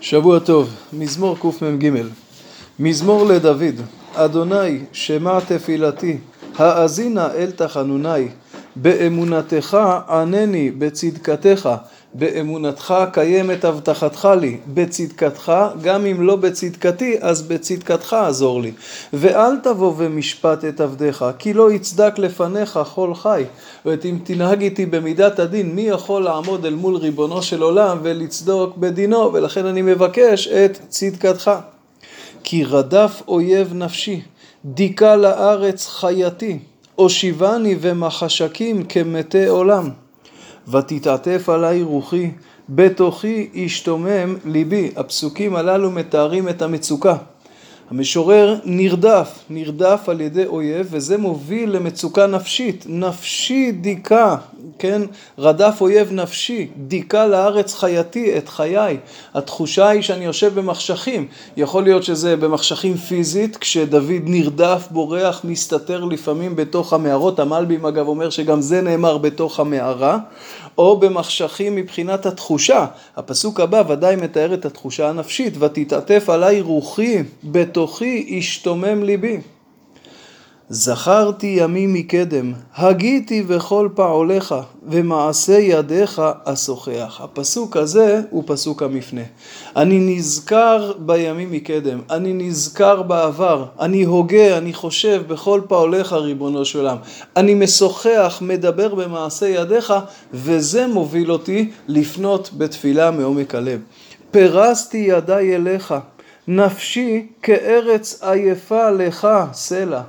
שבוע טוב, מזמור קמ"ג. מזמור לדוד אדוני שמע תפילתי? האזינה אל תחנוני באמונתך ענני בצדקתך באמונתך קיימת הבטחתך לי בצדקתך גם אם לא בצדקתי אז בצדקתך עזור לי. ואל תבוא ומשפט את עבדיך כי לא יצדק לפניך כל חי. ואת אם תנהג איתי במידת הדין מי יכול לעמוד אל מול ריבונו של עולם ולצדוק בדינו? ולכן אני מבקש את צדקתך. כי רדף אויב נפשי דיכא לארץ חייתי הושיבני ומחשקים כמתי עולם ותתעטף עלי רוחי, בתוכי ישתומם ליבי. הפסוקים הללו מתארים את המצוקה. המשורר נרדף, נרדף על ידי אויב, וזה מוביל למצוקה נפשית. נפשי דיכא, כן? רדף אויב נפשי, דיכא לארץ חייתי, את חיי. התחושה היא שאני יושב במחשכים. יכול להיות שזה במחשכים פיזית, כשדוד נרדף, בורח, מסתתר לפעמים בתוך המערות. המלבים אגב אומר שגם זה נאמר בתוך המערה. או במחשכים מבחינת התחושה. הפסוק הבא ודאי מתאר את התחושה הנפשית, ותתעטף עליי רוחי, בתוכי ישתומם ליבי. זכרתי ימים מקדם, הגיתי בכל פעוליך, ומעשה ידיך אשוחח. הפסוק הזה הוא פסוק המפנה. אני נזכר בימים מקדם, אני נזכר בעבר, אני הוגה, אני חושב בכל פעוליך ריבונו של עולם. אני משוחח, מדבר במעשה ידיך, וזה מוביל אותי לפנות בתפילה מעומק הלב. פרסתי ידיי אליך, נפשי כארץ עייפה לך סלע.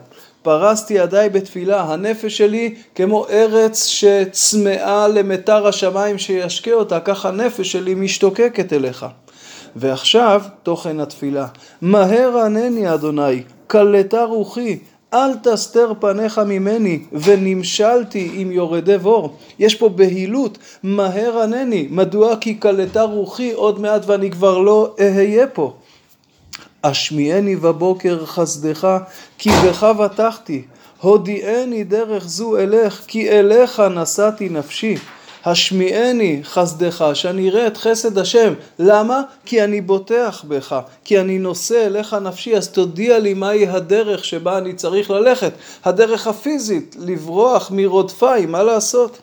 פרסתי ידיי בתפילה, הנפש שלי כמו ארץ שצמאה למטר השמיים שישקה אותה, ככה הנפש שלי משתוקקת אליך. ועכשיו תוכן התפילה, מהר ענני אדוני, קלטה רוחי, אל תסתר פניך ממני, ונמשלתי עם יורדי בור. יש פה בהילות, מהר ענני, מדוע כי קלטה רוחי עוד מעט ואני כבר לא אהיה פה. השמיעני בבוקר חסדך, כי בך בטחתי. הודיעני דרך זו אלך, כי אליך נשאתי נפשי. השמיעני חסדך, שאני אראה את חסד השם. למה? כי אני בוטח בך, כי אני נושא אליך נפשי, אז תודיע לי מהי הדרך שבה אני צריך ללכת. הדרך הפיזית, לברוח מרודפיי, מה לעשות?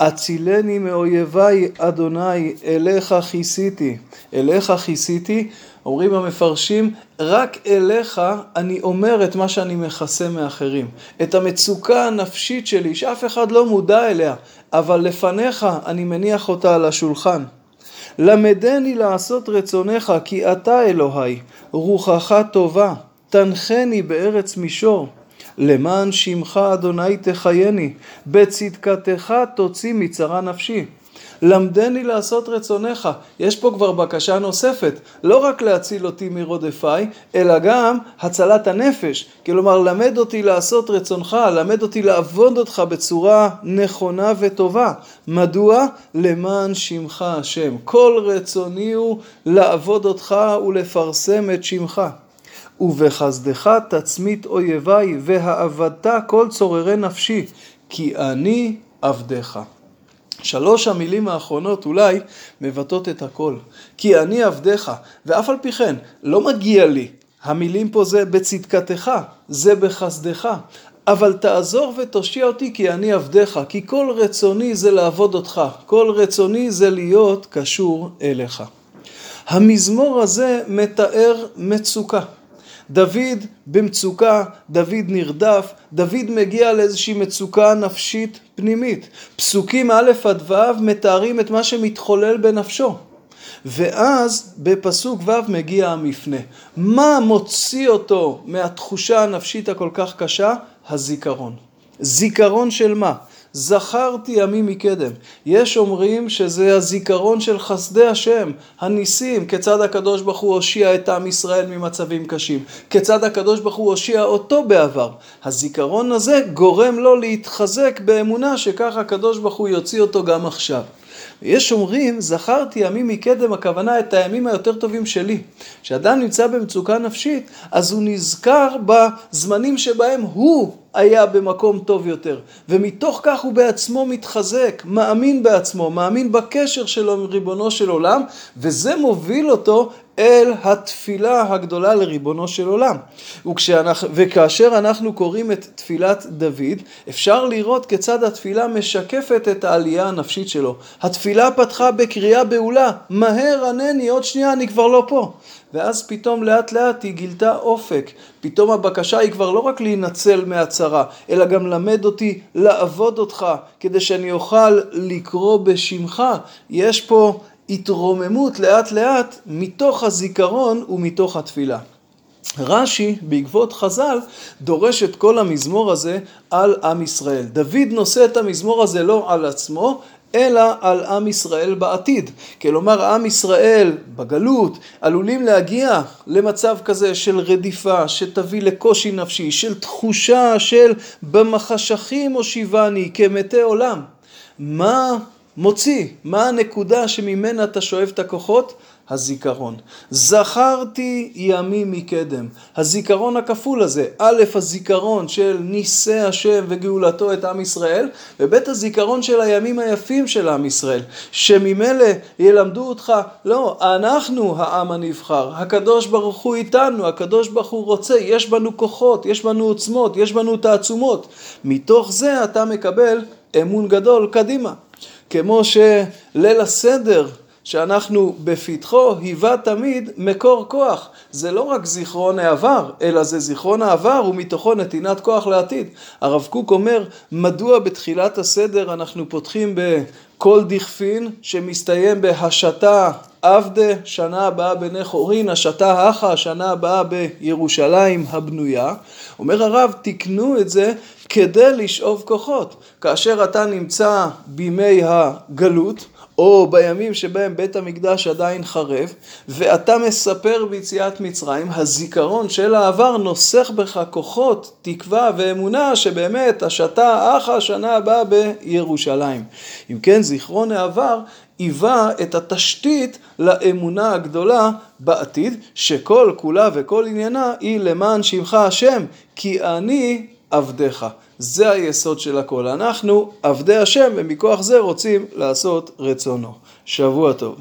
הצילני מאויביי, אדוני, אליך כיסיתי. אליך כיסיתי, אומרים המפרשים, רק אליך אני אומר את מה שאני מכסה מאחרים. את המצוקה הנפשית שלי, שאף אחד לא מודע אליה, אבל לפניך אני מניח אותה על השולחן. למדני לעשות רצונך, כי אתה אלוהי, רוחך טובה, תנחני בארץ מישור. למען שמך אדוני תחייני, בצדקתך תוציא מצרה נפשי. למדני לעשות רצונך. יש פה כבר בקשה נוספת, לא רק להציל אותי מרודפיי, אלא גם הצלת הנפש. כלומר, למד אותי לעשות רצונך, למד אותי לעבוד אותך בצורה נכונה וטובה. מדוע? למען שמך השם. כל רצוני הוא לעבוד אותך ולפרסם את שמך. ובחסדך תצמית אויביי, והאבדת כל צוררי נפשי, כי אני עבדך. שלוש המילים האחרונות אולי מבטאות את הכל. כי אני עבדך, ואף על פי כן, לא מגיע לי. המילים פה זה בצדקתך, זה בחסדך. אבל תעזור ותושיע אותי כי אני עבדך, כי כל רצוני זה לעבוד אותך, כל רצוני זה להיות קשור אליך. המזמור הזה מתאר מצוקה. דוד במצוקה, דוד נרדף, דוד מגיע לאיזושהי מצוקה נפשית פנימית. פסוקים א' עד ו' מתארים את מה שמתחולל בנפשו. ואז בפסוק ו' מגיע המפנה. מה מוציא אותו מהתחושה הנפשית הכל כך קשה? הזיכרון. זיכרון של מה? זכרתי ימים מקדם. יש אומרים שזה הזיכרון של חסדי השם, הניסים, כיצד הקדוש ברוך הוא הושיע את עם ישראל ממצבים קשים, כיצד הקדוש ברוך הוא הושיע אותו בעבר. הזיכרון הזה גורם לו להתחזק באמונה שככה הקדוש ברוך הוא יוציא אותו גם עכשיו. יש אומרים, זכרתי ימים מקדם, הכוונה את הימים היותר טובים שלי. כשאדם נמצא במצוקה נפשית, אז הוא נזכר בזמנים שבהם הוא היה במקום טוב יותר. ומתוך כך הוא בעצמו מתחזק, מאמין בעצמו, מאמין בקשר שלו עם ריבונו של עולם, וזה מוביל אותו אל התפילה הגדולה לריבונו של עולם. וכשאנחנו, וכאשר אנחנו קוראים את תפילת דוד, אפשר לראות כיצד התפילה משקפת את העלייה הנפשית שלו. התפילה פתחה בקריאה בהולה, מהר ענני, עוד שנייה אני כבר לא פה. ואז פתאום לאט לאט היא גילתה אופק. פתאום הבקשה היא כבר לא רק להינצל מהצרה, אלא גם למד אותי לעבוד אותך, כדי שאני אוכל לקרוא בשמך. יש פה התרוממות לאט לאט מתוך הזיכרון ומתוך התפילה. רש"י, בעקבות חז"ל, דורש את כל המזמור הזה על עם ישראל. דוד נושא את המזמור הזה לא על עצמו, אלא על עם ישראל בעתיד. כלומר, עם ישראל בגלות עלולים להגיע למצב כזה של רדיפה, שתביא לקושי נפשי, של תחושה של במחשכים הושיבני כמתי עולם. מה מוציא, מה הנקודה שממנה אתה שואב את הכוחות? הזיכרון. זכרתי ימים מקדם. הזיכרון הכפול הזה, א', הזיכרון של ניסי השם וגאולתו את עם ישראל, וב', הזיכרון של הימים היפים של עם ישראל, שממילא ילמדו אותך, לא, אנחנו העם הנבחר, הקדוש ברוך הוא איתנו, הקדוש ברוך הוא רוצה, יש בנו כוחות, יש בנו עוצמות, יש בנו תעצומות. מתוך זה אתה מקבל אמון גדול קדימה. כמו שליל הסדר שאנחנו בפתחו היווה תמיד מקור כוח. זה לא רק זיכרון העבר, אלא זה זיכרון העבר ומתוכו נתינת כוח לעתיד. הרב קוק אומר, מדוע בתחילת הסדר אנחנו פותחים בכל דכפין שמסתיים בהשתה עבדה, שנה הבאה בני חורין, השתה אחא, שנה הבאה בירושלים הבנויה. אומר הרב, תקנו את זה כדי לשאוב כוחות. כאשר אתה נמצא בימי הגלות, או בימים שבהם בית המקדש עדיין חרב, ואתה מספר ביציאת מצרים, הזיכרון של העבר נוסך בך כוחות, תקווה ואמונה שבאמת השתה אחה השנה הבאה בירושלים. אם כן, זיכרון העבר היווה את התשתית לאמונה הגדולה בעתיד, שכל כולה וכל עניינה היא למען שמך השם, כי אני עבדיך. זה היסוד של הכל. אנחנו עבדי השם ומכוח זה רוצים לעשות רצונו. שבוע טוב.